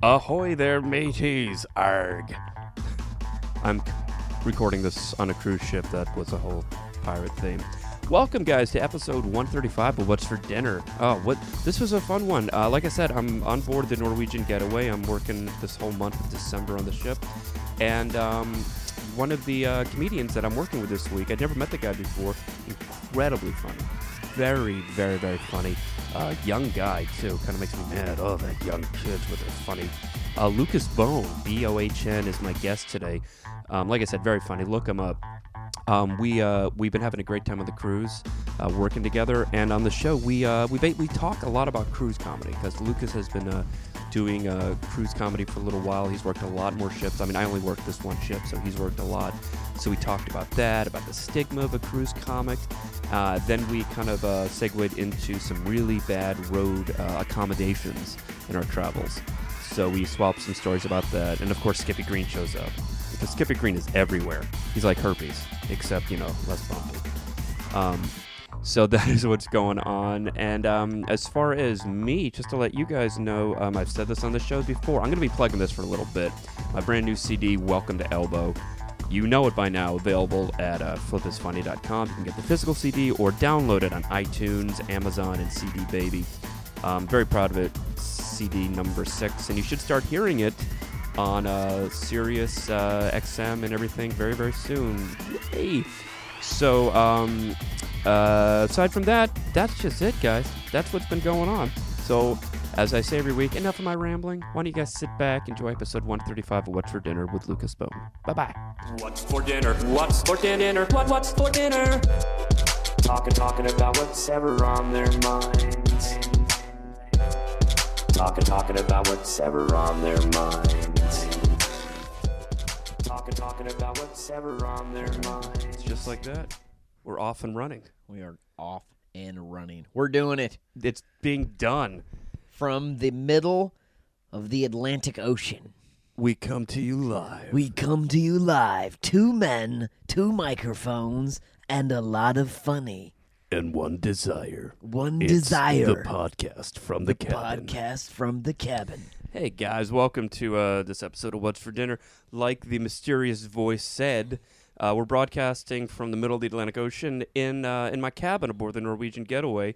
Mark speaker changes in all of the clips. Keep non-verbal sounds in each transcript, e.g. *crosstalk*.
Speaker 1: Ahoy there, mateys! Arg! I'm recording this on a cruise ship that was a whole pirate theme. Welcome, guys, to episode 135 of What's for Dinner. Oh, what? This was a fun one. Uh, like I said, I'm on board the Norwegian Getaway. I'm working this whole month of December on the ship, and um, one of the uh, comedians that I'm working with this week, I'd never met the guy before. Incredibly funny, very, very, very funny. Uh, young guy too. Kind of makes me mad. Oh, that young kids with their funny. Uh, Lucas Bohn, B O H N, is my guest today. Um, like I said, very funny. Look him up. Um, we uh, we've been having a great time on the cruise, uh, working together, and on the show we uh, we we talk a lot about cruise comedy because Lucas has been uh, doing uh, cruise comedy for a little while. He's worked a lot more ships. I mean, I only worked this one ship, so he's worked a lot. So we talked about that, about the stigma of a cruise comic. Uh, then we kind of uh, segued into some really bad road uh, accommodations in our travels. So we swapped some stories about that, and of course Skippy Green shows up because Skippy Green is everywhere. He's like herpes, except you know less bumpy. Um, so *laughs* that is what's going on. And um, as far as me, just to let you guys know, um, I've said this on the show before. I'm going to be plugging this for a little bit. My brand new CD, Welcome to Elbow. You know it by now. Available at uh, flipisfunny.com. You can get the physical CD or download it on iTunes, Amazon, and CD Baby. I'm very proud of it. CD number six, and you should start hearing it on uh, Sirius uh, XM and everything very, very soon. Yay! So, um, uh, aside from that, that's just it, guys. That's what's been going on. So, as I say every week, enough of my rambling. Why don't you guys sit back, enjoy episode 135 of What's for Dinner with Lucas Bohn. Bye bye. What's for dinner? What's for dinner? What, what's for dinner?
Speaker 2: Talking, talking about what's ever on their minds. Talking, talking about what's ever on their minds. Talking, talking about what's ever on their minds.
Speaker 1: Just like that, we're off and running.
Speaker 3: We are off and running. We're doing it
Speaker 1: It's being done.
Speaker 3: from the middle of the Atlantic Ocean.
Speaker 1: We come to you live.
Speaker 3: We come to you live. Two men, two microphones, and a lot of funny.
Speaker 1: and one desire.
Speaker 3: One
Speaker 1: It's
Speaker 3: desire.
Speaker 1: The podcast from the, cabin.
Speaker 3: Podcast from the cabin.
Speaker 1: Hey guys, welcome to uh, this episode of What's for Dinner. Like the mysterious voice said, uh, we're broadcasting from the middle of the Atlantic Ocean in uh, in my cabin aboard the Norwegian Getaway.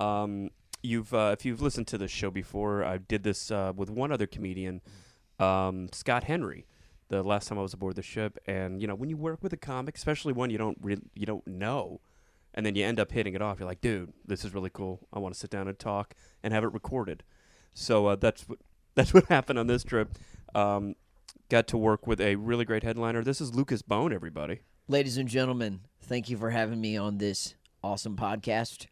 Speaker 1: Um, you've uh, if you've listened to this show before, I did this uh, with one other comedian, um, Scott Henry. The last time I was aboard the ship, and you know when you work with a comic, especially one you don't re- you don't know, and then you end up hitting it off, you're like, dude, this is really cool. I want to sit down and talk and have it recorded. So uh, that's what *laughs* that's what happened on this trip. Um, got to work with a really great headliner. This is Lucas Bohn, everybody.
Speaker 3: Ladies and gentlemen, thank you for having me on this awesome podcast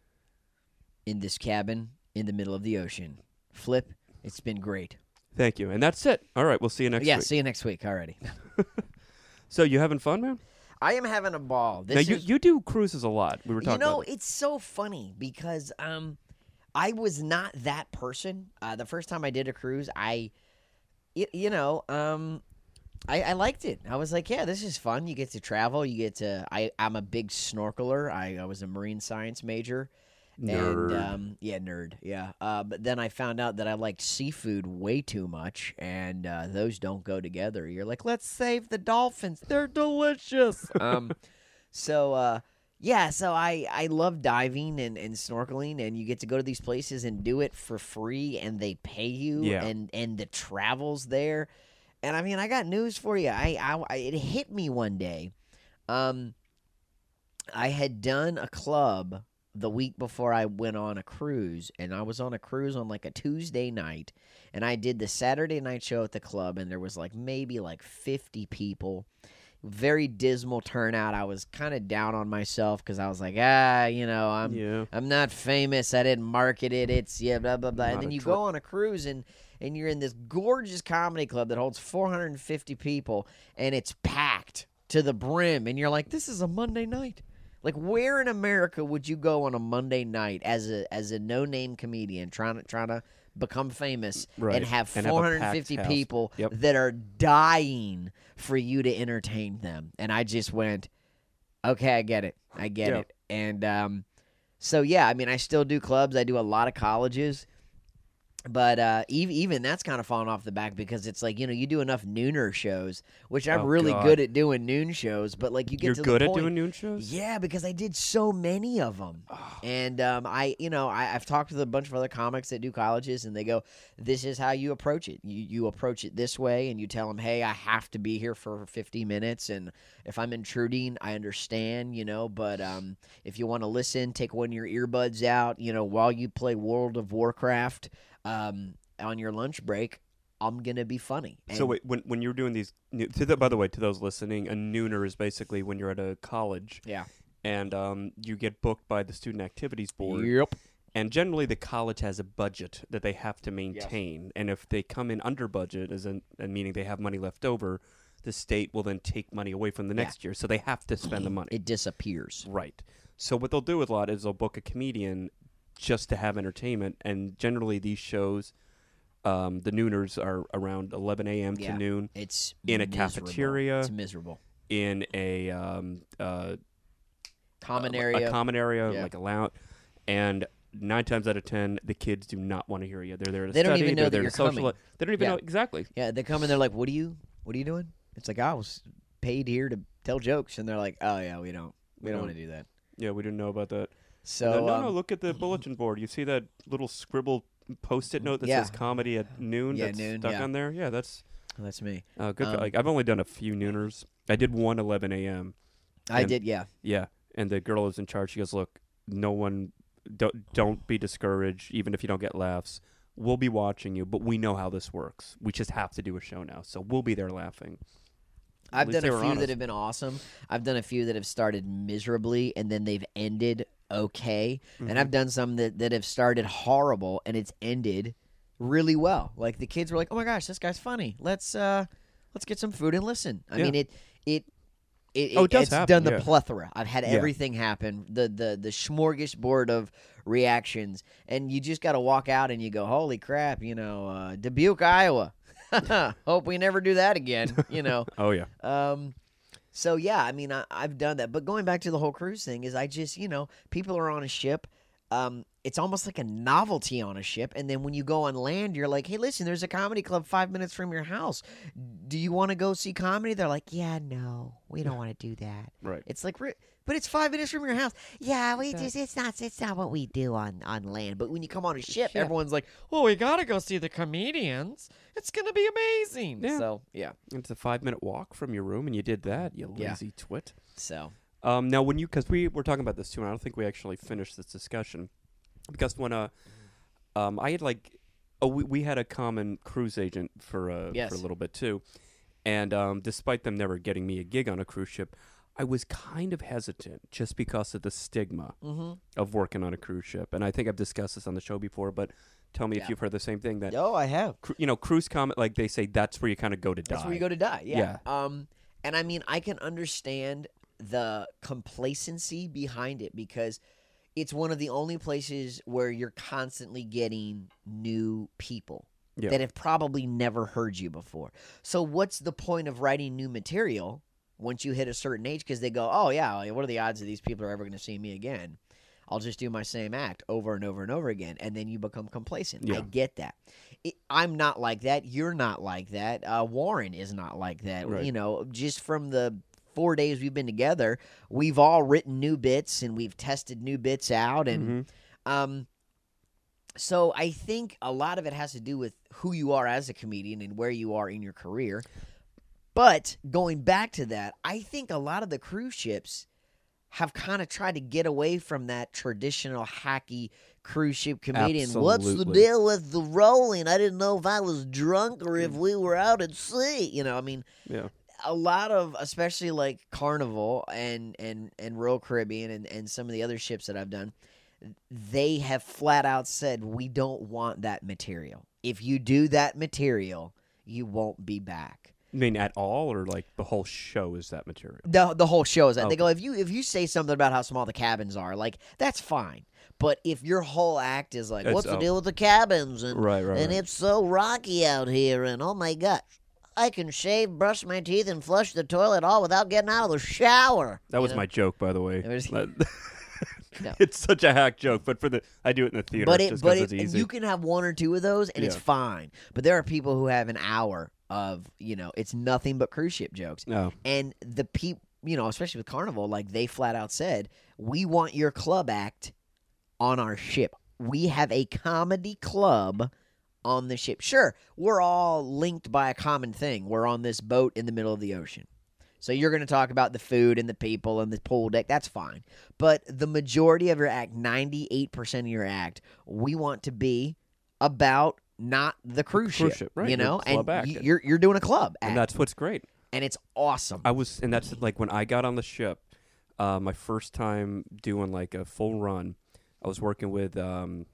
Speaker 3: in this cabin in the middle of the ocean. Flip, it's been great.
Speaker 1: Thank you, and that's it. All right, we'll see you next
Speaker 3: yeah,
Speaker 1: week.
Speaker 3: Yeah, see you next week already. *laughs*
Speaker 1: So you having fun, man?
Speaker 3: I am having a ball. This
Speaker 1: now you
Speaker 3: is
Speaker 1: you do cruises a lot. We were talking
Speaker 3: you
Speaker 1: know, it.
Speaker 3: it's so funny because um, I was not that person. Uh, the first time I did a cruise, I, y- you know, um, I, I liked it. I was like, yeah, this is fun. You get to travel. You get to. I I'm a big snorkeler. I, I was a marine science major.
Speaker 1: Nerd.
Speaker 3: And um, yeah, nerd. Yeah. Uh, but then I found out that I liked seafood way too much, and uh, those don't go together. You're like, let's save the dolphins. They're delicious. *laughs* um, so uh, yeah, so I I love diving and, and snorkeling, and you get to go to these places and do it for free, and they pay you,
Speaker 1: Yeah.
Speaker 3: and and the travels there. And I mean, I got news for you. I, I, it hit me one day. Um, I had done a club the week before I went on a cruise, and I was on a cruise on like a Tuesday night, and I did the Saturday night show at the club, and there was like maybe like fifty people. Very dismal turnout. I was kind of down on myself because I was like, ah, you know, I'm
Speaker 1: yeah.
Speaker 3: I'm not famous. I didn't market it. It's yeah, blah blah blah.
Speaker 1: Not
Speaker 3: and then you go on a cruise and and you're in this gorgeous comedy club that holds 450 people and it's packed to the brim and you're like, this is a Monday night. Like where in America would you go on a Monday night as a as a no name comedian trying to trying to become famous
Speaker 1: Right.
Speaker 3: and have
Speaker 1: And have
Speaker 3: 450
Speaker 1: house.
Speaker 3: people
Speaker 1: Yep.
Speaker 3: that are dying for you to entertain them? And I just went, okay, I get it, I get
Speaker 1: Yeah.
Speaker 3: it. And um, so yeah, I mean, I still do clubs. I do a lot of colleges. But uh, even even that's kind of fallen off the back because it's like you know you do enough nooner shows, which I'm
Speaker 1: Oh,
Speaker 3: really
Speaker 1: God.
Speaker 3: good at doing noon shows, but like you get
Speaker 1: You're
Speaker 3: to
Speaker 1: good
Speaker 3: the
Speaker 1: at doing noon shows.
Speaker 3: Yeah, because I did so many of them, and um, I, you know, I, I've talked with a bunch of other comics that do colleges, and they go, "This is how you approach it. You you approach it this way, and you tell them, hey, I have to be here for 50 minutes, and if I'm intruding, I understand, you know, but um, if you want to listen, take one of your earbuds out, you know, while you play World of Warcraft, um, on your lunch break." I'm gonna be funny.
Speaker 1: So wait, when when you're doing these, new- to the, by the way, to those listening, a nooner is basically when you're at a college
Speaker 3: yeah,
Speaker 1: and um, you get booked by the student activities board,
Speaker 3: yep,
Speaker 1: and generally the college has a budget that they have to maintain, and if they come in under budget, as in, and meaning they have money left over, the state will then take money away from the
Speaker 3: Yeah.
Speaker 1: next year, so they have to spend the money.
Speaker 3: it disappears.
Speaker 1: Right. So what they'll do a lot is they'll book a comedian just to have entertainment, and generally these shows, um, the nooners are around 11 a.m.
Speaker 3: Yeah.
Speaker 1: to noon
Speaker 3: It's
Speaker 1: In a
Speaker 3: miserable.
Speaker 1: cafeteria.
Speaker 3: It's miserable.
Speaker 1: in a um, uh,
Speaker 3: Common area.
Speaker 1: a common area,
Speaker 3: Yeah.
Speaker 1: like a lounge, and nine times out of ten, the kids do not want to hear you. They're there to
Speaker 3: They don't
Speaker 1: study.
Speaker 3: even know
Speaker 1: they're
Speaker 3: that
Speaker 1: there
Speaker 3: you're
Speaker 1: to socialize.
Speaker 3: coming.
Speaker 1: They don't even
Speaker 3: Yeah.
Speaker 1: know exactly.
Speaker 3: yeah, they come and they're like, "What are you? What are you doing?" It's like I was paid here to tell jokes, and they're like, "Oh yeah, we don't, we
Speaker 1: We
Speaker 3: don't
Speaker 1: don't.
Speaker 3: want to do that."
Speaker 1: Yeah, we didn't know about that.
Speaker 3: So
Speaker 1: no, no,
Speaker 3: um,
Speaker 1: no. Look at the bulletin board. You see that little scribble post-it note that
Speaker 3: Yeah.
Speaker 1: says "comedy at noon"
Speaker 3: Yeah,
Speaker 1: that's
Speaker 3: noon,
Speaker 1: stuck
Speaker 3: yeah.
Speaker 1: on there. Yeah, that's
Speaker 3: that's me.
Speaker 1: uh, good.
Speaker 3: Um,
Speaker 1: like I've only done a few nooners. I did one 11 a.m.
Speaker 3: I did, yeah.
Speaker 1: Yeah, and the girl is in charge. She goes, "Look, no one, don't don't be discouraged, even if you don't get laughs. We'll be watching you, but we know how this works. We just have to do a show now, so we'll be there laughing."
Speaker 3: I've done a few
Speaker 1: honest.
Speaker 3: that have been awesome. I've done a few that have started miserably and then they've ended okay.
Speaker 1: Mm-hmm.
Speaker 3: And I've done some that, that have started horrible and it's ended really well. Like the kids were like, "Oh my gosh, this guy's funny. Let's uh let's get some food and listen." I
Speaker 1: Yeah.
Speaker 3: mean, it it it,
Speaker 1: Oh, it
Speaker 3: it's
Speaker 1: happen,
Speaker 3: done the
Speaker 1: yeah.
Speaker 3: plethora. I've had
Speaker 1: Yeah.
Speaker 3: everything happen. The the the smorgasbord of reactions, and you just got to walk out and you go, "Holy crap!" You know, uh, Dubuque, Iowa. *laughs* Hope we never do that again. You know. *laughs*
Speaker 1: Oh yeah,
Speaker 3: Um, so yeah, I mean, I, I've done that. But going back to the whole cruise thing, is I just, you know, people are on a ship. Um, it's almost like a novelty on a ship, and then when you go on land, you're like, "Hey, listen, there's a comedy club five minutes from your house. Do you want to go see comedy?" They're like, "Yeah, no, we don't want to do that."
Speaker 1: right.
Speaker 3: It's like, but it's five minutes from your house. Yeah, we just it's not it's not what we do on on land. But when you come on a ship,
Speaker 1: Yeah.
Speaker 3: everyone's like, "Oh, we gotta go see the comedians. It's gonna be amazing."
Speaker 1: Yeah.
Speaker 3: So yeah,
Speaker 1: It's a five-minute walk from your room, and you did that. You
Speaker 3: Yeah.
Speaker 1: lazy twit.
Speaker 3: so
Speaker 1: Um, now, when you, because we were talking about this too, and I don't think we actually finished this discussion, because when uh, um, I had like, oh, we, we had a common cruise agent for uh,
Speaker 3: Yes.
Speaker 1: for a little bit too, and um, despite them never getting me a gig on a cruise ship, I was kind of hesitant just because of the stigma
Speaker 3: mm-hmm.
Speaker 1: of working on a cruise ship, and I think I've discussed this on the show before, but tell me
Speaker 3: Yeah.
Speaker 1: if you've heard the same thing that
Speaker 3: oh, I have.
Speaker 1: cru- you know cruise comment like they say that's where you kind of go to die.
Speaker 3: That's where you go to die. Yeah. Um, and I mean, I can understand the complacency behind it because it's one of the only places where you're constantly getting new people
Speaker 1: Yeah.
Speaker 3: that have probably never heard you before. So, what's the point of writing new material once you hit a certain age? Because they go, oh, yeah, what are the odds that these people are ever going to see me again? I'll just do my same act over and over and over again. And then you become complacent. I get that. It, I'm not like that. You're not like that. Uh, Warren is not like that.
Speaker 1: Right.
Speaker 3: You know, just from the four days we've been together, we've all written new bits and we've tested new bits out. And
Speaker 1: Mhm.
Speaker 3: um, so I think a lot of it has to do with who you are as a comedian and where you are in your career. But going back to that, I think a lot of the cruise ships have kind of tried to get away from that traditional hacky cruise ship comedian. What's the deal with the rolling? I didn't know if I was drunk or if we were out at sea. You know, I mean,
Speaker 1: yeah.
Speaker 3: A lot of especially like Carnival and and and Royal Caribbean and and some of the other ships that I've done, they have flat out said we don't want that material. If you do that material, you won't be back.
Speaker 1: I mean, at all, or like the whole show is that material?
Speaker 3: The the whole show is that they go if you if you say something about how small the cabins are, like that's fine. But if your whole act is like,
Speaker 1: It's-
Speaker 3: what's the
Speaker 1: oh.
Speaker 3: deal with the cabins and
Speaker 1: Right, right,
Speaker 3: and
Speaker 1: right.
Speaker 3: it's so rocky out here and oh my gosh, I can shave, brush my teeth, and flush the toilet all without getting out of the shower.
Speaker 1: That was
Speaker 3: know?
Speaker 1: my joke, by the way.
Speaker 3: Was- *laughs* *laughs* No. *laughs*
Speaker 1: it's such a hack joke, but for the I do it in the theater
Speaker 3: but it, but it, you can have one or two of those, and it's fine. But there are people who have an hour of, you know, it's nothing but cruise ship jokes,
Speaker 1: no,
Speaker 3: and the people, you know, especially with Carnival, like they flat out said, we want your club act on our ship. We have a comedy club on the ship. Sure, we're all linked by a common thing. We're on this boat in the middle of the ocean. So you're going to talk about the food and the people and the pool deck. That's fine. But the majority of your act, 98% of your act, we want to be about not the cruise,
Speaker 1: cruise ship, right,
Speaker 3: You know, and y- you're you're doing a club act,
Speaker 1: and that's what's great.
Speaker 3: and it's awesome.
Speaker 1: I was, and that's like when I got on the ship, uh, my first time doing like a full run. I was working with um,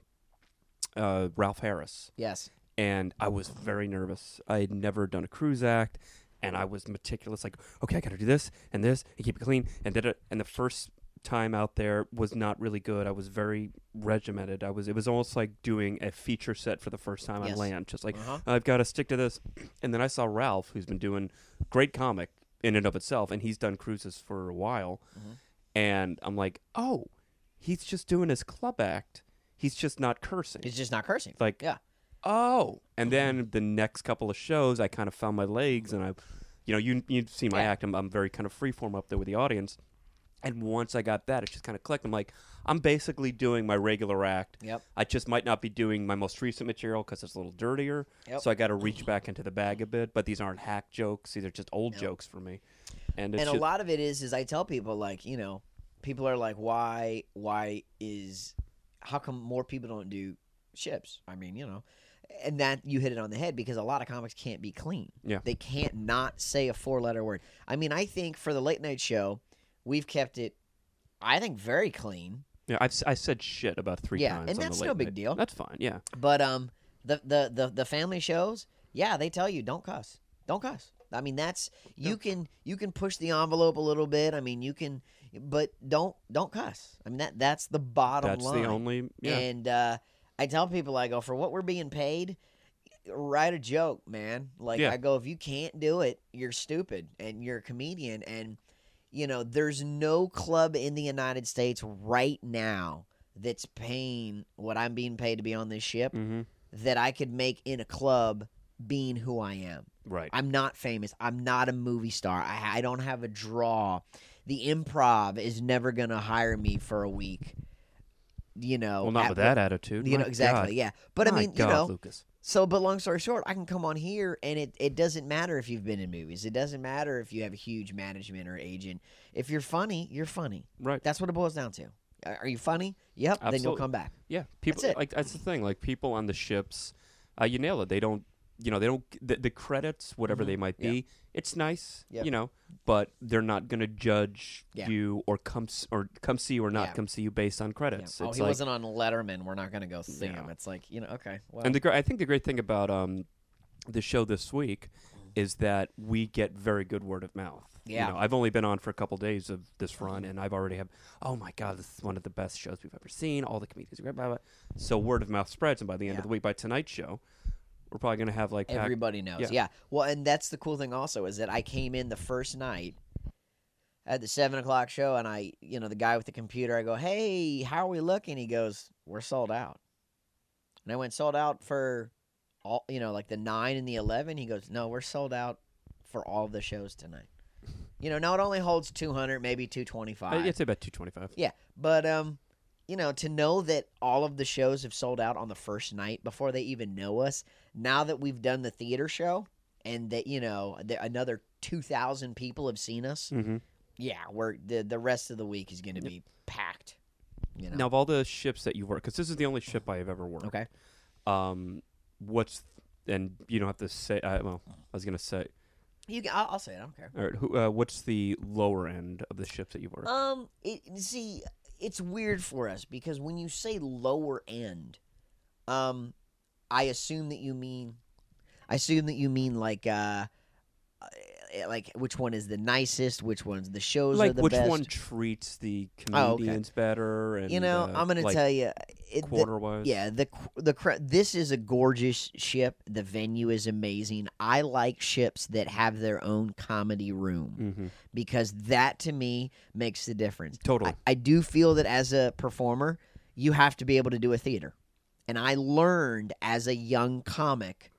Speaker 1: uh, Ralph Harris,
Speaker 3: yes.
Speaker 1: and I was very nervous. I had never done a cruise act, and I was meticulous. Like, okay, I got to do this and this, and keep it clean, and did it. And the first time out there was not really good. I was very regimented. I was. It was almost like doing a feature set for the first time
Speaker 3: Yes.
Speaker 1: on land. Just like
Speaker 3: Uh-huh.
Speaker 1: I've got to stick to this. *clears throat* And then I saw Ralph, who's been doing great comic in and of itself, and he's done cruises for a while.
Speaker 3: Mhm.
Speaker 1: And I'm like, oh, he's just doing his club act. He's just not cursing.
Speaker 3: He's just not cursing.
Speaker 1: like,
Speaker 3: yeah.
Speaker 1: oh. And then the next couple of shows, I kind of found my legs, and I, you know, you you see my
Speaker 3: Yeah.
Speaker 1: act. I'm, I'm very kind of freeform up there with the audience. And once I got that, it just kind of clicked. I'm like, I'm basically doing my regular act.
Speaker 3: Yep.
Speaker 1: I just might not be doing my most recent material because it's a little dirtier.
Speaker 3: Yep.
Speaker 1: So I got to reach back into the bag a bit. But these aren't hack jokes; these are just old
Speaker 3: Yep.
Speaker 1: jokes for me. And
Speaker 3: and a
Speaker 1: just,
Speaker 3: lot of it is is I tell people like you know people are like why why is how come more people don't do ships I mean you know and that you hit it on the head because a lot of comics can't be clean
Speaker 1: Yeah.
Speaker 3: they can't not say a four letter word I mean I think for the late night show we've kept it I think very clean
Speaker 1: yeah, I've I said shit about three
Speaker 3: Yeah,
Speaker 1: times.
Speaker 3: and that's no big
Speaker 1: night.
Speaker 3: deal.
Speaker 1: That's fine. Yeah.
Speaker 3: but um the the the, the family shows yeah they tell you don't cuss don't cuss I mean that's you can you can push the envelope a little bit I mean you can but don't don't cuss I mean that that's the bottom
Speaker 1: That's
Speaker 3: line
Speaker 1: the only. Yeah.
Speaker 3: and uh, I tell people, I go, for what we're being paid, write a joke, man. Like,
Speaker 1: Yeah.
Speaker 3: I go, if you can't do it, you're stupid and you're a comedian. And, you know, there's no club in the United States right now that's paying what I'm being paid to be on this ship
Speaker 1: mm-hmm.
Speaker 3: that I could make in a club being who I am.
Speaker 1: Right.
Speaker 3: I'm not famous. I'm not a movie star. I, I don't have a draw. The improv is never going to hire me for a week. You know,
Speaker 1: well, not
Speaker 3: at
Speaker 1: with that attitude.
Speaker 3: you know exactly,
Speaker 1: God.
Speaker 3: yeah. But I mean,
Speaker 1: God,
Speaker 3: you know,
Speaker 1: Lucas.
Speaker 3: so but long story short, I can come on here and it it doesn't matter if you've been in movies. It doesn't matter if you have a huge management or agent. If you're funny, you're funny.
Speaker 1: Right.
Speaker 3: That's what it boils down to. Are you funny? Yep. Then you'll come back.
Speaker 1: Yeah, people
Speaker 3: it.
Speaker 1: like that's the thing. Like people on the ships, uh, you nail it. They don't, you know, they don't the, the credits, whatever
Speaker 3: Mhm.
Speaker 1: they might
Speaker 3: Yeah.
Speaker 1: It's nice, you know, but they're not going to judge
Speaker 3: Yeah.
Speaker 1: you or come s- or come see you or not
Speaker 3: Yeah.
Speaker 1: come see you based on
Speaker 3: Yeah.
Speaker 1: credits.
Speaker 3: Oh,
Speaker 1: It's
Speaker 3: he
Speaker 1: like,
Speaker 3: wasn't on Letterman. We're not gonna go see
Speaker 1: Yeah.
Speaker 3: him. It's like you know, okay. Well,
Speaker 1: and the gr- I think the great thing about um the show this week is that we get very good word of mouth.
Speaker 3: Yeah.
Speaker 1: You know, I've only been on for a couple days of this run, and I've already have. Oh my God, this is one of the best shows we've ever seen. All the comedians are great. Blah, blah. So word of mouth spreads, and by the end
Speaker 3: Yeah.
Speaker 1: of the week, by tonight's show, we're probably going to have like pack-
Speaker 3: Everybody knows.
Speaker 1: yeah.
Speaker 3: Yeah. Well, and that's the cool thing also is that I came in the first night at the seven o'clock show, and I, you know, the guy with the computer, I go, "Hey, how are we looking?" He goes, "We're sold out." And I went sold out for all, you know, like the nine and the eleven. He goes, "No, we're sold out for all the shows tonight." You know, now it only holds two hundred, maybe two twenty five.
Speaker 1: It's about two twenty five.
Speaker 3: Yeah, but um, you know, to know that all of the shows have sold out on the first night before they even know us. Now that we've done the theater show, and that you know, another two thousand people have seen us.
Speaker 1: Mm-hmm.
Speaker 3: Yeah, we're the the rest of the week is going to be packed. You know.
Speaker 1: Now, of all the ships that you work, because this is the only ship I have ever worked.
Speaker 3: Okay.
Speaker 1: Um, what's and you don't have to say. Uh, well, I was going to say.
Speaker 3: You can, I'll, I'll say it. I don't care.
Speaker 1: All right, who, uh, what's the lower end of the ships that you work?
Speaker 3: Um, it, see, it's weird for us because when you say lower end, um, I assume that you mean, I assume that you mean like, uh, like which one is the nicest, which one's the shows are
Speaker 1: like
Speaker 3: the
Speaker 1: which
Speaker 3: best.
Speaker 1: one treats the
Speaker 3: Oh, okay.
Speaker 1: comedians better? And
Speaker 3: you know,
Speaker 1: uh,
Speaker 3: I'm gonna
Speaker 1: like,
Speaker 3: tell you, it,
Speaker 1: quarter wise.
Speaker 3: yeah, the the this is a gorgeous ship. The venue is amazing. I like ships that have their own comedy room
Speaker 1: Mm-hmm.
Speaker 3: because that to me makes the difference.
Speaker 1: Totally.
Speaker 3: I, I do feel that as a performer, you have to be able to do a theater. And I learned as a young comic,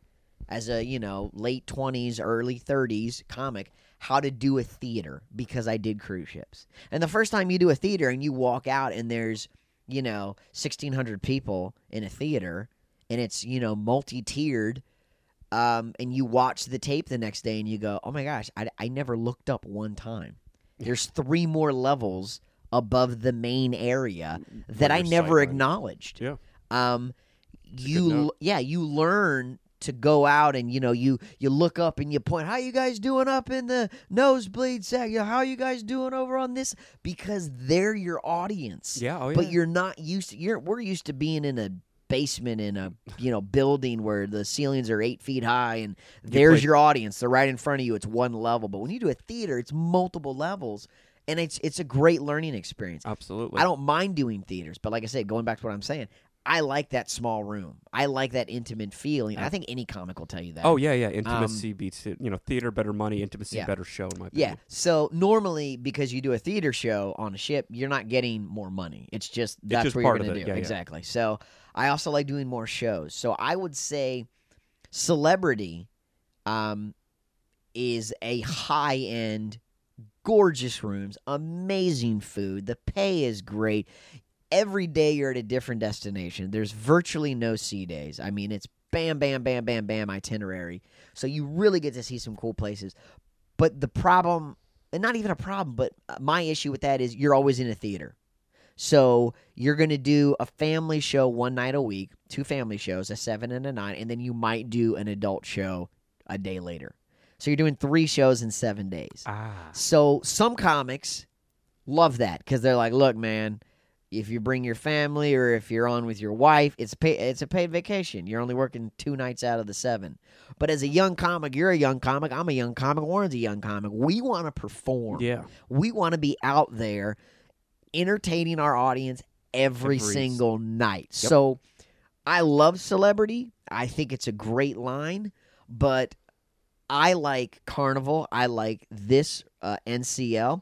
Speaker 3: as a, you know, late 20s, early 30s comic, how to do a theater because I did cruise ships. And the first time you do a theater and you walk out and there's, you know, 1,600 people in a theater and it's, you know, multi tiered. Um, and you watch the tape the next day and you go, oh my gosh, I, I never looked up one time. *laughs* There's three more levels above the main area that I never acknowledged.
Speaker 1: Yeah.
Speaker 3: Um, you yeah, you learn to go out and you know you you look up and you point. How you guys doing up in the nosebleed know, How you guys doing over on this? Because they're your audience.
Speaker 1: Yeah. Oh yeah.
Speaker 3: But you're not used to. You're we're used to being in a basement in a you know building where the ceilings are eight feet high and there's your audience. They're right in front of you. It's one level. But when you do a theater, it's multiple levels, and it's it's a great learning experience.
Speaker 1: Absolutely.
Speaker 3: I don't mind doing theaters, but like I said, going back to what I'm saying, I like that small room. I like that intimate feeling. I think any comic will tell you that.
Speaker 1: Oh yeah, yeah. Intimacy beats it. You know, theater better money. Intimacy
Speaker 3: Um, Yeah.
Speaker 1: better show. In my
Speaker 3: Yeah.
Speaker 1: opinion.
Speaker 3: So normally, because you do a theater show on a ship, you're not getting more money. It's just that's
Speaker 1: just
Speaker 3: what you're going to do.
Speaker 1: Yeah, yeah.
Speaker 3: exactly. So I also like doing more shows. So I would say celebrity um, is a high end, gorgeous rooms, amazing food. The pay is great. Every day you're at a different destination. There's virtually no sea days. I mean, it's bam, bam, bam, bam, bam itinerary. So you really get to see some cool places. But the problem, and not even a problem, but uh, my issue with that is you're always in a theater. So you're going to do a family show one night a week, two family shows, a seven and a nine, and then you might do an adult show a day later. So you're doing three shows in seven days.
Speaker 1: Ah.
Speaker 3: So some comics love that because they're like, look, man, if you bring your family or if you're on with your wife, it's pay, it's a paid vacation. You're only working two nights out of the seven. But as a young comic, you're a young comic. I'm a young comic. Warren's a young comic. We want to perform.
Speaker 1: Yeah.
Speaker 3: We want to be out there entertaining our audience every, single night.
Speaker 1: Yep.
Speaker 3: So I love celebrity. I think it's a great line, but I like Carnival. I like this uh, NCL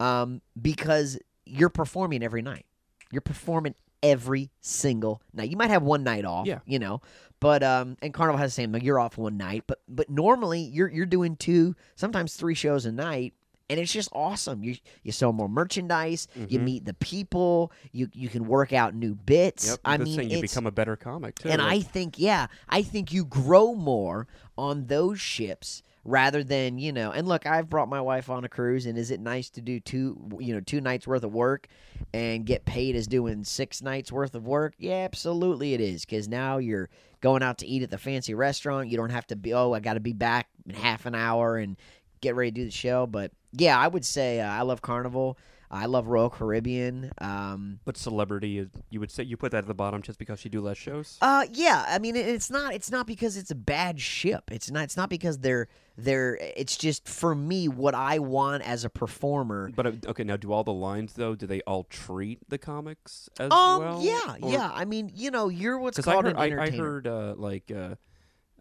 Speaker 3: um, because you're performing every night. You're performing every single night. You might have one night off,
Speaker 1: Yeah.
Speaker 3: you know, but um, and Carnival has the same. Like you're off one night, but but normally you're you're doing two, sometimes three shows a night. And it's just awesome. You you sell more merchandise. You
Speaker 1: Mhm.
Speaker 3: meet the people. You you can work out new bits.
Speaker 1: Yep.
Speaker 3: I mean,
Speaker 1: you
Speaker 3: it's-
Speaker 1: become a better comic too.
Speaker 3: and I think, yeah, I think you grow more on those ships rather than you know. And look, I've brought my wife on a cruise, and is it nice to do two, you know, two nights worth of work and get paid as doing six nights worth of work? Yeah, absolutely, it is because now you're going out to eat at the fancy restaurant. You don't have to be. Oh, I got to be back in half an hour and get ready to do the show. But yeah, I would say uh, I love Carnival. I love Royal Caribbean. Um,
Speaker 1: But celebrity, is, you would say you put that at the bottom just because you do less shows.
Speaker 3: Uh, yeah. I mean, it- it's not. It's not because it's a bad ship. It's not. It's not because they're they're. It's just for me what I want as a performer.
Speaker 1: But uh, okay, now do all the lines though? Do they all treat the comics as
Speaker 3: Um.
Speaker 1: well?
Speaker 3: yeah.
Speaker 1: Or-
Speaker 3: yeah. I mean, you know, you're what's
Speaker 1: Because I
Speaker 3: called
Speaker 1: heard,
Speaker 3: an
Speaker 1: I, I heard uh, like uh,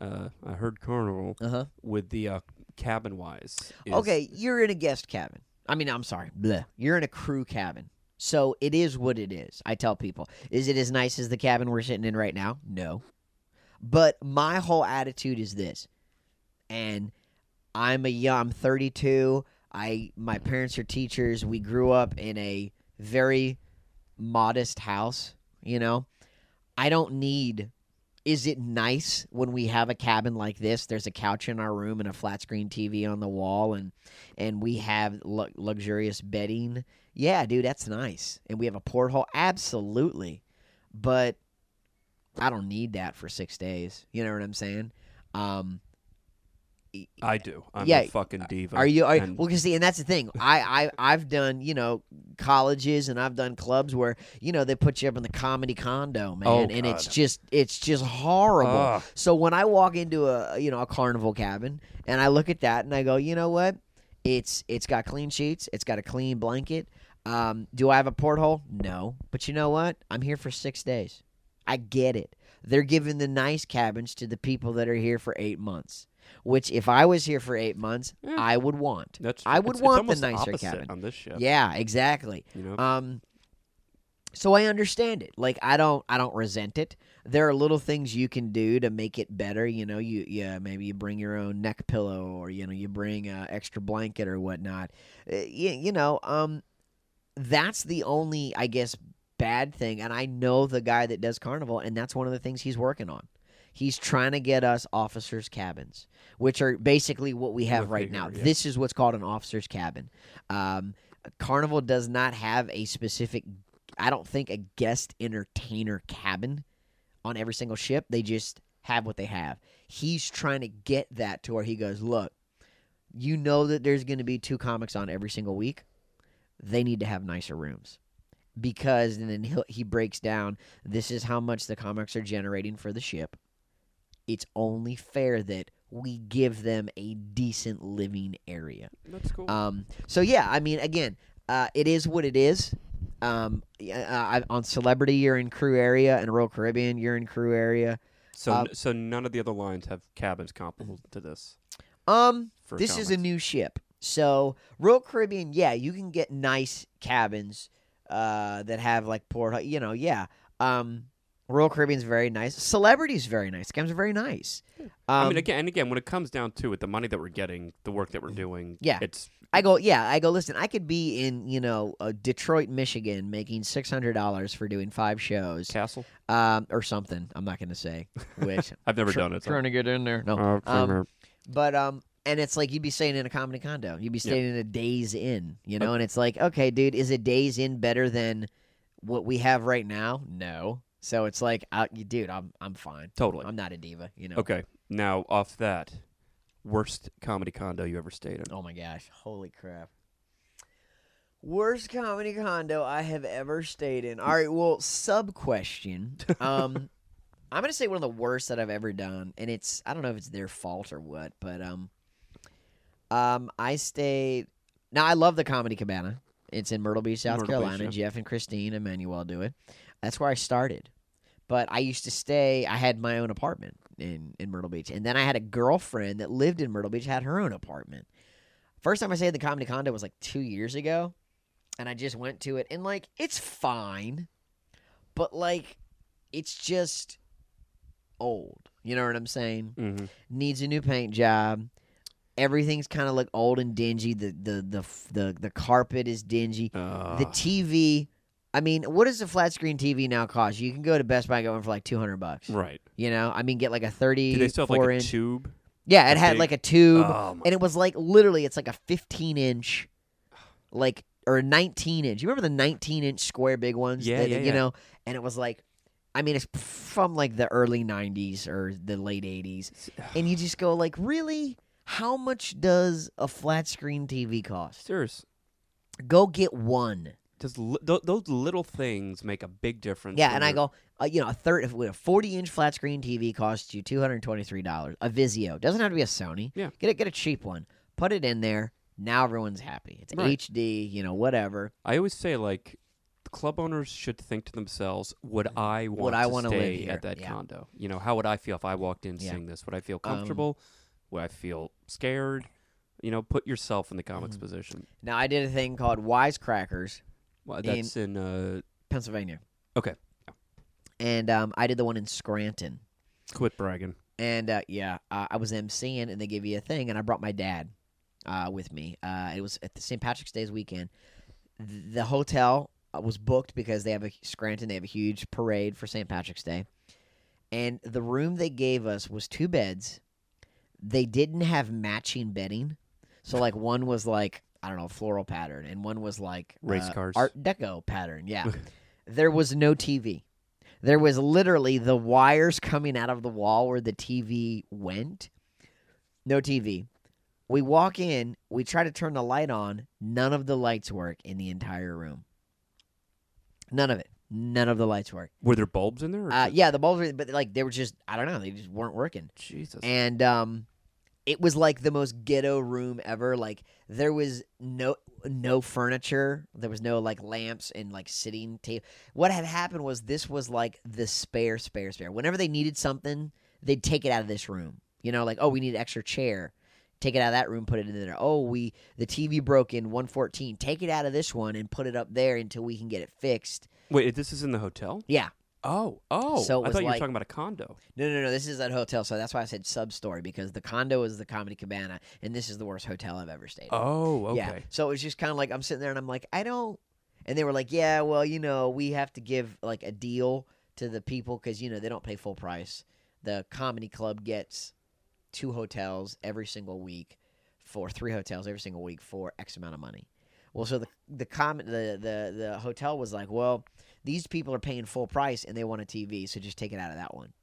Speaker 1: uh, I heard Carnival
Speaker 3: Uh huh.
Speaker 1: with the uh, cabin wise. is-
Speaker 3: Okay, you're in a guest cabin. I mean, I'm sorry. Bleh. You're in a crew cabin. So it is what it is. I tell people, is it as nice as the cabin we're sitting in right now? No. But my whole attitude is this. And I'm a young I'm 32. I my parents are teachers. We grew up in a very modest house, you know. I don't need is it nice when we have a cabin like this? There's a couch in our room and a flat screen TV on the wall, and and we have lu- luxurious bedding. Yeah, dude, that's nice. And we have a porthole, absolutely. But I don't need that for six days. You know what I'm saying? Um,
Speaker 1: I do. I'm
Speaker 3: Yeah,
Speaker 1: a fucking diva.
Speaker 3: Are you? Are,
Speaker 1: and-
Speaker 3: well, 'cause see, and that's the thing. I, I I've done you know colleges and I've done clubs where you know they put you up in the comedy condo, man,
Speaker 1: Oh,
Speaker 3: and it's just it's just horrible.
Speaker 1: Ugh.
Speaker 3: So when I walk into a you know a carnival cabin and I look at that and I go, you know what? It's it's got clean sheets. It's got a clean blanket. Um, do I have a porthole? No. But you know what? I'm here for six days. I get it. They're giving the nice cabins to the people that are here for eight months. Which, if I was here for eight months,
Speaker 1: Yeah.
Speaker 3: I would want.
Speaker 1: That's
Speaker 3: I would
Speaker 1: it's,
Speaker 3: want
Speaker 1: it's
Speaker 3: the nicer
Speaker 1: opposite
Speaker 3: cabin.
Speaker 1: on this ship.
Speaker 3: Yeah, exactly.
Speaker 1: You know.
Speaker 3: Um, so I understand it. Like I don't, I don't resent it. There are little things you can do to make it better. You know, you yeah, maybe you bring your own neck pillow, or you know, you bring a extra blanket or whatnot. Uh, you, you know, um, that's the only, I guess, bad thing. And I know the guy that does carnival, and that's one of the things he's working on. He's trying to get us officers' cabins, which are basically what we have right
Speaker 1: they
Speaker 3: now.
Speaker 1: yeah.
Speaker 3: This is what's called an officer's cabin. Um, Carnival does not have a specific, I don't think, a guest entertainer cabin on every single ship. They just have what they have. He's trying to get that to where he goes, look, you know that there's going to be two comics on every single week. They need to have nicer rooms. Because and then he he breaks down this is how much the comics are generating for the ship. It's only fair that we give them a decent living area.
Speaker 1: That's cool.
Speaker 3: Um, so yeah, I mean, again, uh, it is what it is. Um, uh, on Celebrity, you're in crew area, and Royal Caribbean, you're in crew area.
Speaker 1: so
Speaker 3: uh,
Speaker 1: so none of the other lines have cabins comparable to this.
Speaker 3: Um,
Speaker 1: For
Speaker 3: this is a new ship, so Royal Caribbean, yeah, you can get nice cabins uh, that have like port, you know, yeah. Um, Royal Caribbean's very nice. Celebrity's very nice. Cabins are very nice. Um,
Speaker 1: I mean, again and again, when it comes down to it, the money that we're getting, the work that we're doing,
Speaker 3: Yeah.
Speaker 1: it's
Speaker 3: I go, yeah, I go. Listen, I could be in, you know, uh, Detroit, Michigan, making six hundred dollars for doing five shows.
Speaker 1: castle.
Speaker 3: um, or something. I'm not going to say which. *laughs*
Speaker 1: I've never
Speaker 3: Tr-
Speaker 1: done it. so-
Speaker 3: Trying to get in there. No.
Speaker 1: Uh,
Speaker 3: Um, but um, and it's like you'd be staying in a comedy condo. You'd be staying in a Days Inn, you know. And it's like, okay, dude, is a Days Inn better than what we have right now? No. So it's like, you, dude, I'm I'm fine.
Speaker 1: Totally.
Speaker 3: I'm not a diva, you know.
Speaker 1: Okay. Now off that, worst comedy condo you ever stayed in?
Speaker 3: Oh my gosh, holy crap. Worst comedy condo I have ever stayed in. All right, well, sub question. *laughs* Um I'm going to say one of the worst that I've ever done and it's I don't know if it's their fault or what, but um um I stayed Now I love the Comedy Cabana. It's in Myrtle Beach, South
Speaker 1: Myrtle Beach,
Speaker 3: Carolina.
Speaker 1: yeah.
Speaker 3: Jeff and Christine Emmanuel do it. That's where I started. But I used to stay. I had my own apartment in in Myrtle Beach, and then I had a girlfriend that lived in Myrtle Beach, had her own apartment. First time I stayed in the comedy condo was like two years ago, and I just went to it, and like it's fine, but like it's just old. You know what I'm saying?
Speaker 1: Mm-hmm.
Speaker 3: Needs a new paint job. Everything's kind of like old and dingy. The the the the the carpet is dingy.
Speaker 1: Uh,
Speaker 3: The TV. I mean, what does a flat screen TV now cost? You can go to Best Buy and get one for like two hundred bucks.
Speaker 1: right.
Speaker 3: You know, I mean, get like a thirty.
Speaker 1: Do they still have like a
Speaker 3: inch.
Speaker 1: tube?
Speaker 3: Yeah, it
Speaker 1: a
Speaker 3: had
Speaker 1: big-
Speaker 3: like a tube,
Speaker 1: Oh,
Speaker 3: and it was like literally, it's like a fifteen inch, like or a nineteen inch. You remember the nineteen inch square big ones?
Speaker 1: Yeah,
Speaker 3: that,
Speaker 1: yeah,
Speaker 3: You
Speaker 1: yeah.
Speaker 3: know, and it was like, I mean, it's from like the early '90s or the late '80s, and you just go like, really? How much does a flat screen TV cost?
Speaker 1: Serious.
Speaker 3: Go get one.
Speaker 1: Just li- th- those little things make a big difference.
Speaker 3: Yeah, and I go, uh, you know, a third, if a forty-inch flat screen TV costs you two hundred twenty-three dollars. A Vizio doesn't have to be a Sony.
Speaker 1: Yeah.
Speaker 3: get a get a cheap one. Put it in there. Now everyone's happy. It's
Speaker 1: Right.
Speaker 3: HD. You know, whatever.
Speaker 1: I always say like, club owners should think to themselves, would I want
Speaker 3: Would I
Speaker 1: to stay
Speaker 3: live
Speaker 1: at that
Speaker 3: Yeah.
Speaker 1: condo? You know, how would I feel if I walked in
Speaker 3: Yeah.
Speaker 1: seeing this? Would I feel
Speaker 3: Um,
Speaker 1: comfortable? would I feel scared? You know, put yourself in the comics
Speaker 3: Mhm.
Speaker 1: position.
Speaker 3: Now I did a thing called Wisecrackers,
Speaker 1: Well, that's in, uh,
Speaker 3: Pennsylvania,
Speaker 1: okay.
Speaker 3: and um, I did the one in Scranton.
Speaker 1: Quit bragging.
Speaker 3: And uh, yeah, uh, I was emceeing, and they gave you a thing, and I brought my dad uh, with me. Uh, it was at the St. Patrick's Day's weekend. The hotel uh, was booked because they have a Scranton. They have a huge parade for St. Patrick's Day, and the room they gave us was two beds. They didn't have matching bedding, so like one was like I don't know floral pattern, and one was like
Speaker 1: Race
Speaker 3: uh,
Speaker 1: cars.
Speaker 3: Art Deco pattern. Yeah, there was no TV. There was literally the wires coming out of the wall where the TV went no TV. We walk in, we try to turn the light on. None of the lights work in the entire room. None of it. None of the lights work.
Speaker 1: Were there bulbs in there?
Speaker 3: Uh, yeah, the bulbs, were, but like they were just, I don't know, they just weren't working.
Speaker 1: Jesus.
Speaker 3: And um, it was like the most ghetto room ever. Like there was no no furniture. There was no like lamps and like sitting table. What had happened was this was like the spare, spare, spare. Whenever they needed something, they'd take it out of this room. You know, like oh, we need an extra chair. Take it out of that room, put it in there. Oh, we the TV broke in 114. Take it out of this one and put it up there until we can get it fixed.
Speaker 1: Wait, this is in the hotel?
Speaker 3: Yeah.
Speaker 1: Oh, oh.
Speaker 3: So
Speaker 1: I thought you were talking about a condo.
Speaker 3: No, no, no. This is at hotel, so that's why I said sub story because the condo is the Comedy Cabana, and this is the worst hotel I've ever stayed. in.
Speaker 1: Oh, okay.
Speaker 3: Yeah. So it was just kind of like I'm sitting there and I'm like, I don't. And they were like, Yeah, well, you know, we have to give like a deal to the people because you know they don't pay full price. The comedy club gets two hotels every single week for three hotels every single week for X amount of money. Well, so the the com the the the hotel was like, well, these people are paying full price and they want a TV, so just take it out of that one.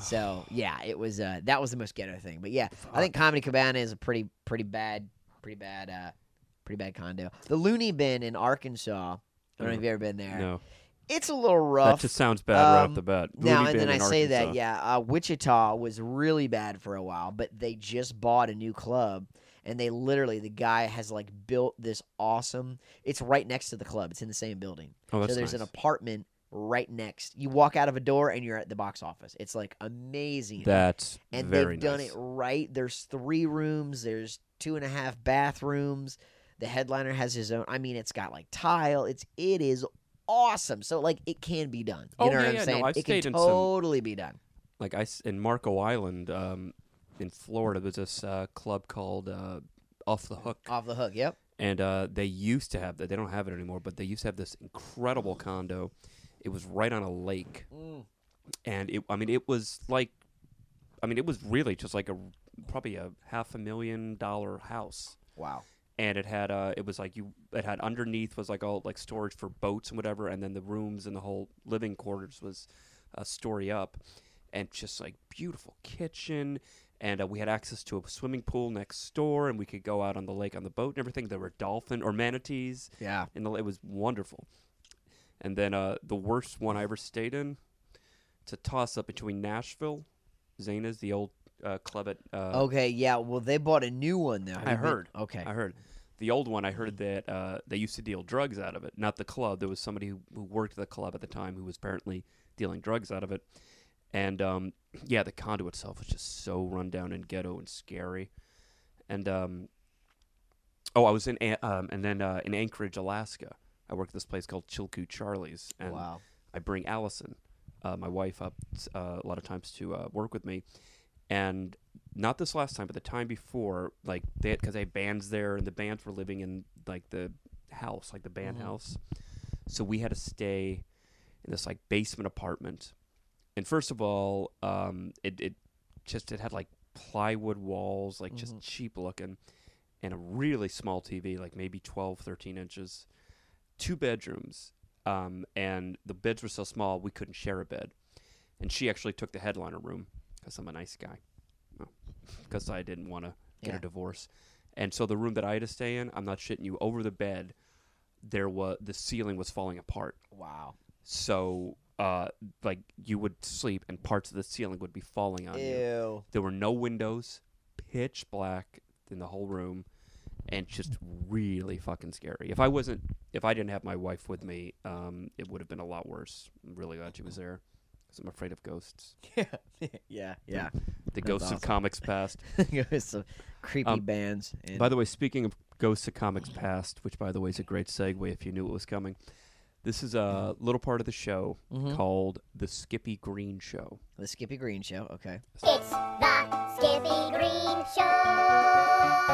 Speaker 3: So *sighs* yeah, it was uh that was the most ghetto thing. But yeah, I think Comedy Cabana is a pretty pretty bad pretty bad uh pretty bad condo. The Looney Bin in Arkansas. I don't know if you've ever been there.
Speaker 1: No,
Speaker 3: It's a little rough.
Speaker 1: that just sounds bad right
Speaker 3: Um,
Speaker 1: off the bat.
Speaker 3: now and then I say that, yeah, uh, Wichita was really bad for a while, but they just bought a new club, and they literally the guy has like built this awesome. It's right next to the club. It's in the same building.
Speaker 1: Oh, that's
Speaker 3: so there's
Speaker 1: nice.
Speaker 3: an apartment right next. You walk out of a door and you're at the box office. It's like amazing.
Speaker 1: That's
Speaker 3: and
Speaker 1: very
Speaker 3: they've done
Speaker 1: nice.
Speaker 3: it right. There's three rooms. There's two and a half bathrooms. The headliner has his own. I mean, it's got like tile. It's it is awesome. So like it can be done. You
Speaker 1: Oh,
Speaker 3: know
Speaker 1: yeah,
Speaker 3: what I'm
Speaker 1: yeah, no,
Speaker 3: saying?
Speaker 1: I've
Speaker 3: it can
Speaker 1: in some-
Speaker 3: totally be done.
Speaker 1: like I in Marco Island, um, in Florida, there's this uh, club called uh, Off the Hook,
Speaker 3: Off the hook. Yep.
Speaker 1: and uh, they used to have that. They don't have it anymore, but they used to have this incredible condo. It was right on a lake,
Speaker 3: Mm.
Speaker 1: and it. I mean, it was like, I mean, it was really just like a probably a half a million dollar house.
Speaker 3: Wow.
Speaker 1: and it had uh it was like you it had underneath was like all like storage for boats and whatever and then the rooms and the whole living quarters was a story up and just like beautiful kitchen and uh, we had access to a swimming pool next door and we could go out on the lake on the boat and everything there were dolphin or manatees
Speaker 3: Yeah.
Speaker 1: and the, it was wonderful and then uh the worst one i ever stayed in it's a toss up between nashville Zanies, the old uh, club at uh,
Speaker 3: Okay. Yeah. Well, they bought a new one though.
Speaker 1: I
Speaker 3: you been-
Speaker 1: heard.
Speaker 3: Okay.
Speaker 1: I heard. The old one, I heard that uh, they used to deal drugs out of it. Not the club. There was somebody who, who worked at the club at the time who was apparently dealing drugs out of it. And um, yeah, the condo itself was just so run down and ghetto and scary. And um, oh, I was in An- um, and then uh, in Anchorage, Alaska. I worked at this place called Chilkoot Charlie's, and
Speaker 3: wow.
Speaker 1: I bring Allison, uh, my wife, up uh, a lot of times to uh, work with me, and not this last time, but the time before, like they because they had bands there, and the bands were living in like the house, like the band
Speaker 3: Mhm.
Speaker 1: house, so we had to stay in this like basement apartment, and first of all, um, it it just it had like plywood walls, like just
Speaker 3: Mhm.
Speaker 1: cheap looking, and a really small TV, like maybe 12, 13 inches, two bedrooms, um, and the beds were so small we couldn't share a bed. And she actually took the headliner room because I'm a nice guy, because *laughs* I didn't want to get
Speaker 3: Yeah.
Speaker 1: a divorce. And so the room that I had to stay in, I'm not shitting you, over the bed, there was the ceiling was falling apart.
Speaker 3: Wow.
Speaker 1: So, uh, like you would sleep and parts of the ceiling would be falling on you.
Speaker 3: Ew.
Speaker 1: There were no windows, pitch black in the whole room, and just really fucking scary. If I wasn't, if I didn't have my wife with me, um, it would have been a lot worse. I'm really glad she was there, because I'm afraid of ghosts. *laughs*
Speaker 3: yeah. Yeah. Yeah.
Speaker 1: The
Speaker 3: That's
Speaker 1: ghosts
Speaker 3: awesome.
Speaker 1: of comics past. *laughs*
Speaker 3: Some creepy
Speaker 1: Um,
Speaker 3: bands. And
Speaker 1: By the way, speaking of ghosts of comics past, which by the way is a great segue if you knew it was coming. This is a little part of the show
Speaker 3: Mhm.
Speaker 1: called the Skippy Green Show.
Speaker 3: the Skippy Green Show. Okay.
Speaker 4: It's the Skippy Green Show.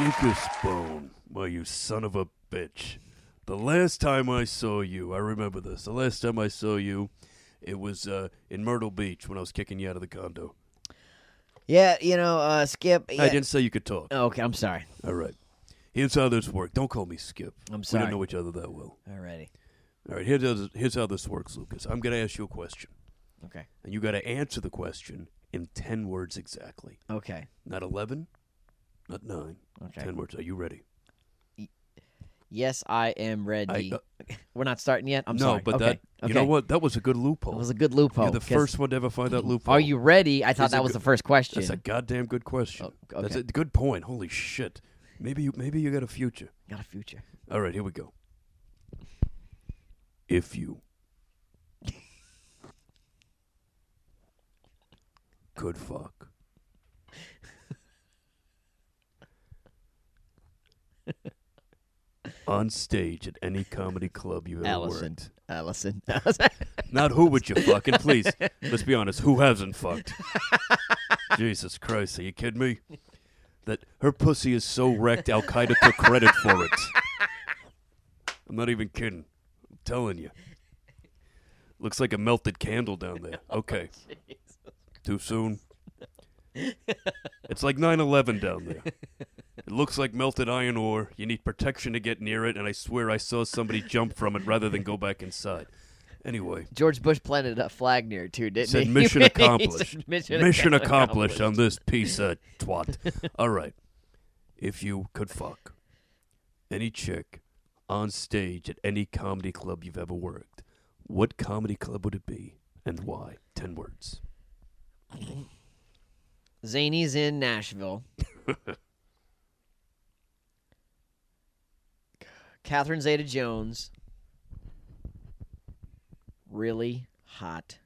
Speaker 5: Lucas Bohn, why you son of a bitch. The last time I saw you, I remember this. The last time I saw you, it was uh, in Myrtle Beach when I was kicking you out of the condo.
Speaker 3: Yeah. You know, uh, Skip. Yeah.
Speaker 5: I didn't say you could talk.
Speaker 3: Oh, okay. I'm sorry.
Speaker 5: All right. Here's how this works. Don't call me Skip.
Speaker 3: I'm sorry.
Speaker 5: We don't know each other that well.
Speaker 3: Alrighty.
Speaker 5: All right, here's how, here's how this works, Lucas. I'm going to ask you a question.
Speaker 3: Okay.
Speaker 5: And you got to answer the question in 10 words exactly.
Speaker 3: Okay.
Speaker 5: Not 11, not 9.
Speaker 3: Okay.
Speaker 5: 10 words. Are you ready?
Speaker 3: Yes, I am ready.
Speaker 5: uh, *laughs*
Speaker 3: We're not starting yet. I'm sorry.
Speaker 5: no,
Speaker 3: sorry.
Speaker 5: but
Speaker 3: okay.
Speaker 5: that, you
Speaker 3: okay.
Speaker 5: know what? That was a good loophole.
Speaker 3: It was a good loophole.
Speaker 5: You're the
Speaker 3: 'cause-
Speaker 5: first one to ever find that loophole.
Speaker 3: Are you ready? I thought
Speaker 5: It's
Speaker 3: that was
Speaker 5: good-
Speaker 3: the first question.
Speaker 5: That's a goddamn good question.
Speaker 3: Oh,
Speaker 5: That's
Speaker 3: okay.
Speaker 5: a good point. Holy shit. Maybe you maybe you got a future.
Speaker 3: Got a future.
Speaker 5: All right, here we go. If you could fuck on stage at any comedy club you ever
Speaker 3: Allison.
Speaker 5: worked.
Speaker 3: Allison. Allison. *laughs*
Speaker 5: Not who would you fucking please, let's be honest, who hasn't fucked? *laughs* Jesus Christ, are you kidding me? That her pussy is so wrecked, Al Qaeda took credit for it. I'm not even kidding. I'm telling you. Looks like a melted candle down there. *laughs* Oh, okay. Too soon? It's like 9 11 down there. It looks like melted iron ore. You need protection to get near it, and I swear I saw somebody jump from it rather than go back inside. Anyway,
Speaker 3: George Bush planted a flag near it too, didn't
Speaker 5: said
Speaker 3: he? *laughs*
Speaker 5: mission
Speaker 3: He
Speaker 5: accomplished.
Speaker 3: said mission,
Speaker 5: mission
Speaker 3: accomplished.
Speaker 5: accomplished on this piece of twat. *laughs* All right. If you could fuck any chick on stage at any comedy club you've ever worked, what comedy club would it be and why? Ten words.
Speaker 3: Zanies in Nashville. *laughs* Catherine Zeta Jones. Really hot.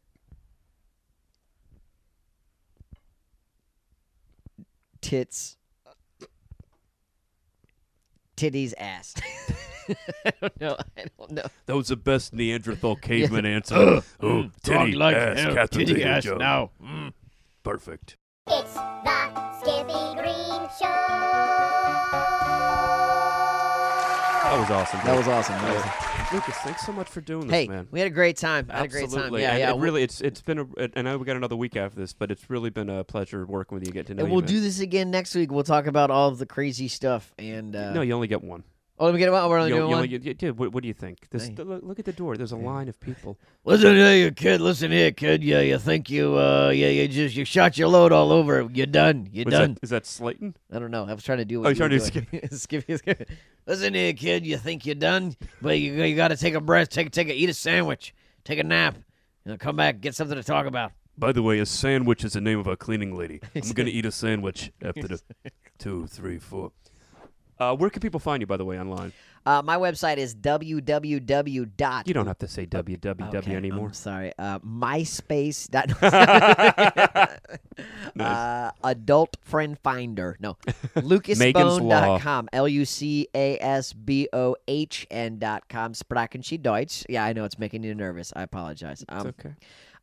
Speaker 3: Tits. Titties ass. *laughs* I don't know. I don't know.
Speaker 5: That was the best Neanderthal *laughs* caveman answer. oh, titty ass, Catherine Zeta-Jones. Mm. Perfect.
Speaker 4: It's the Skippy Green Show.
Speaker 1: That was awesome.
Speaker 3: That was awesome. That was-
Speaker 1: Lucas, thanks so much for doing this,
Speaker 3: hey,
Speaker 1: man.
Speaker 3: we had a great time. I had a great time.
Speaker 1: Absolutely.
Speaker 3: Yeah,
Speaker 1: and
Speaker 3: yeah.
Speaker 1: It really, it's it's been a. I know we got another week after this, but it's really been a pleasure working with you, getting to know
Speaker 3: and
Speaker 1: you.
Speaker 3: we'll
Speaker 1: man.
Speaker 3: do this again next week. We'll talk about all of the crazy stuff. And uh,
Speaker 1: No, you only get one.
Speaker 3: Oh, let me get one. We're only
Speaker 1: You-
Speaker 3: doing
Speaker 1: you
Speaker 3: one.
Speaker 1: only get- yeah, what, what do you think? This,
Speaker 3: Hey.
Speaker 1: look, look at the door. There's a line of people.
Speaker 3: Listen here, you kid. Listen here, kid. Yeah, you think you, uh, yeah, you just you shot your load all over. You're done. You're
Speaker 1: Was
Speaker 3: done.
Speaker 1: that, is that Slayton?
Speaker 3: I don't know. I was trying to do what
Speaker 1: Oh,
Speaker 3: you
Speaker 1: you're
Speaker 3: were
Speaker 1: trying
Speaker 3: doing. *laughs* skip, skip. Listen here, kid. You think you're done, but you you got to take a breath. Take take a eat a sandwich. Take a nap. And come back. Get something to talk about.
Speaker 5: By the way, a sandwich is the name of a cleaning lady. *laughs* I'm going to eat a sandwich after the *laughs* two, three, four.
Speaker 1: Uh, where can people find you, by the way, online?
Speaker 3: Uh, my website is www. dot
Speaker 1: You don't have to say www
Speaker 3: Okay,
Speaker 1: anymore.
Speaker 3: I'm sorry. Uh, MySpace. Dot, *laughs* *laughs* uh, adult friend finder. No. *laughs* LucasBohn.com. L U C A S B O H N dot com. Sprachen Sie Deutsch. Yeah, I know it's making you nervous. I apologize. Um,
Speaker 1: it's okay.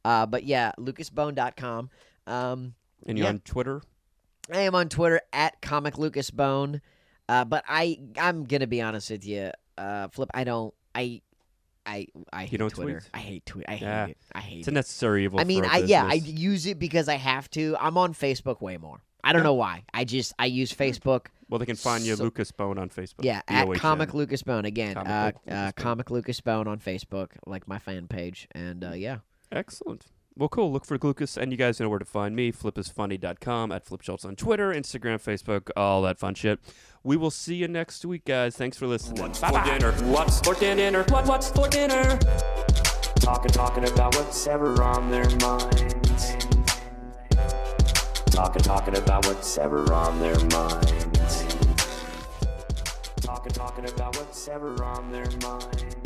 Speaker 3: uh, but yeah, LucasBohn.com. Um,
Speaker 1: And you're
Speaker 3: yeah.
Speaker 1: on Twitter?
Speaker 3: I am on Twitter at Comic Lucas Bohn. Uh, but I I'm gonna be honest with you, uh, Flip. I don't I I I hate
Speaker 1: don't
Speaker 3: Twitter.
Speaker 1: tweet?
Speaker 3: I hate Twitter. I hate
Speaker 1: Yeah.
Speaker 3: it. I hate
Speaker 1: It's a necessary evil.
Speaker 3: I mean, I yeah, I use it because I have to. I'm on Facebook way more. I don't know why. I just I use Facebook.
Speaker 1: Well, they can find you
Speaker 3: So-
Speaker 1: Lucas Bohn on Facebook.
Speaker 3: Yeah, at Comic Lucas Bohn again.
Speaker 1: Comic
Speaker 3: uh,
Speaker 1: Lucas
Speaker 3: uh,
Speaker 1: Bohn.
Speaker 3: Comic Lucas Bohn on Facebook, like my fan page, and uh, yeah.
Speaker 1: Excellent. Well, cool. Look for Lucas, and you guys know where to find me. Flipisfunny.com, at Flip Schultz on Twitter, Instagram, Facebook, all that fun shit. We will see you next week, guys. Thanks for listening.
Speaker 2: What's for dinner? What's for dinner? What, what's for dinner? Talking, talking about what's ever on their minds. Talking, talking about what's ever on their minds. Talking, talking about what's ever on their minds.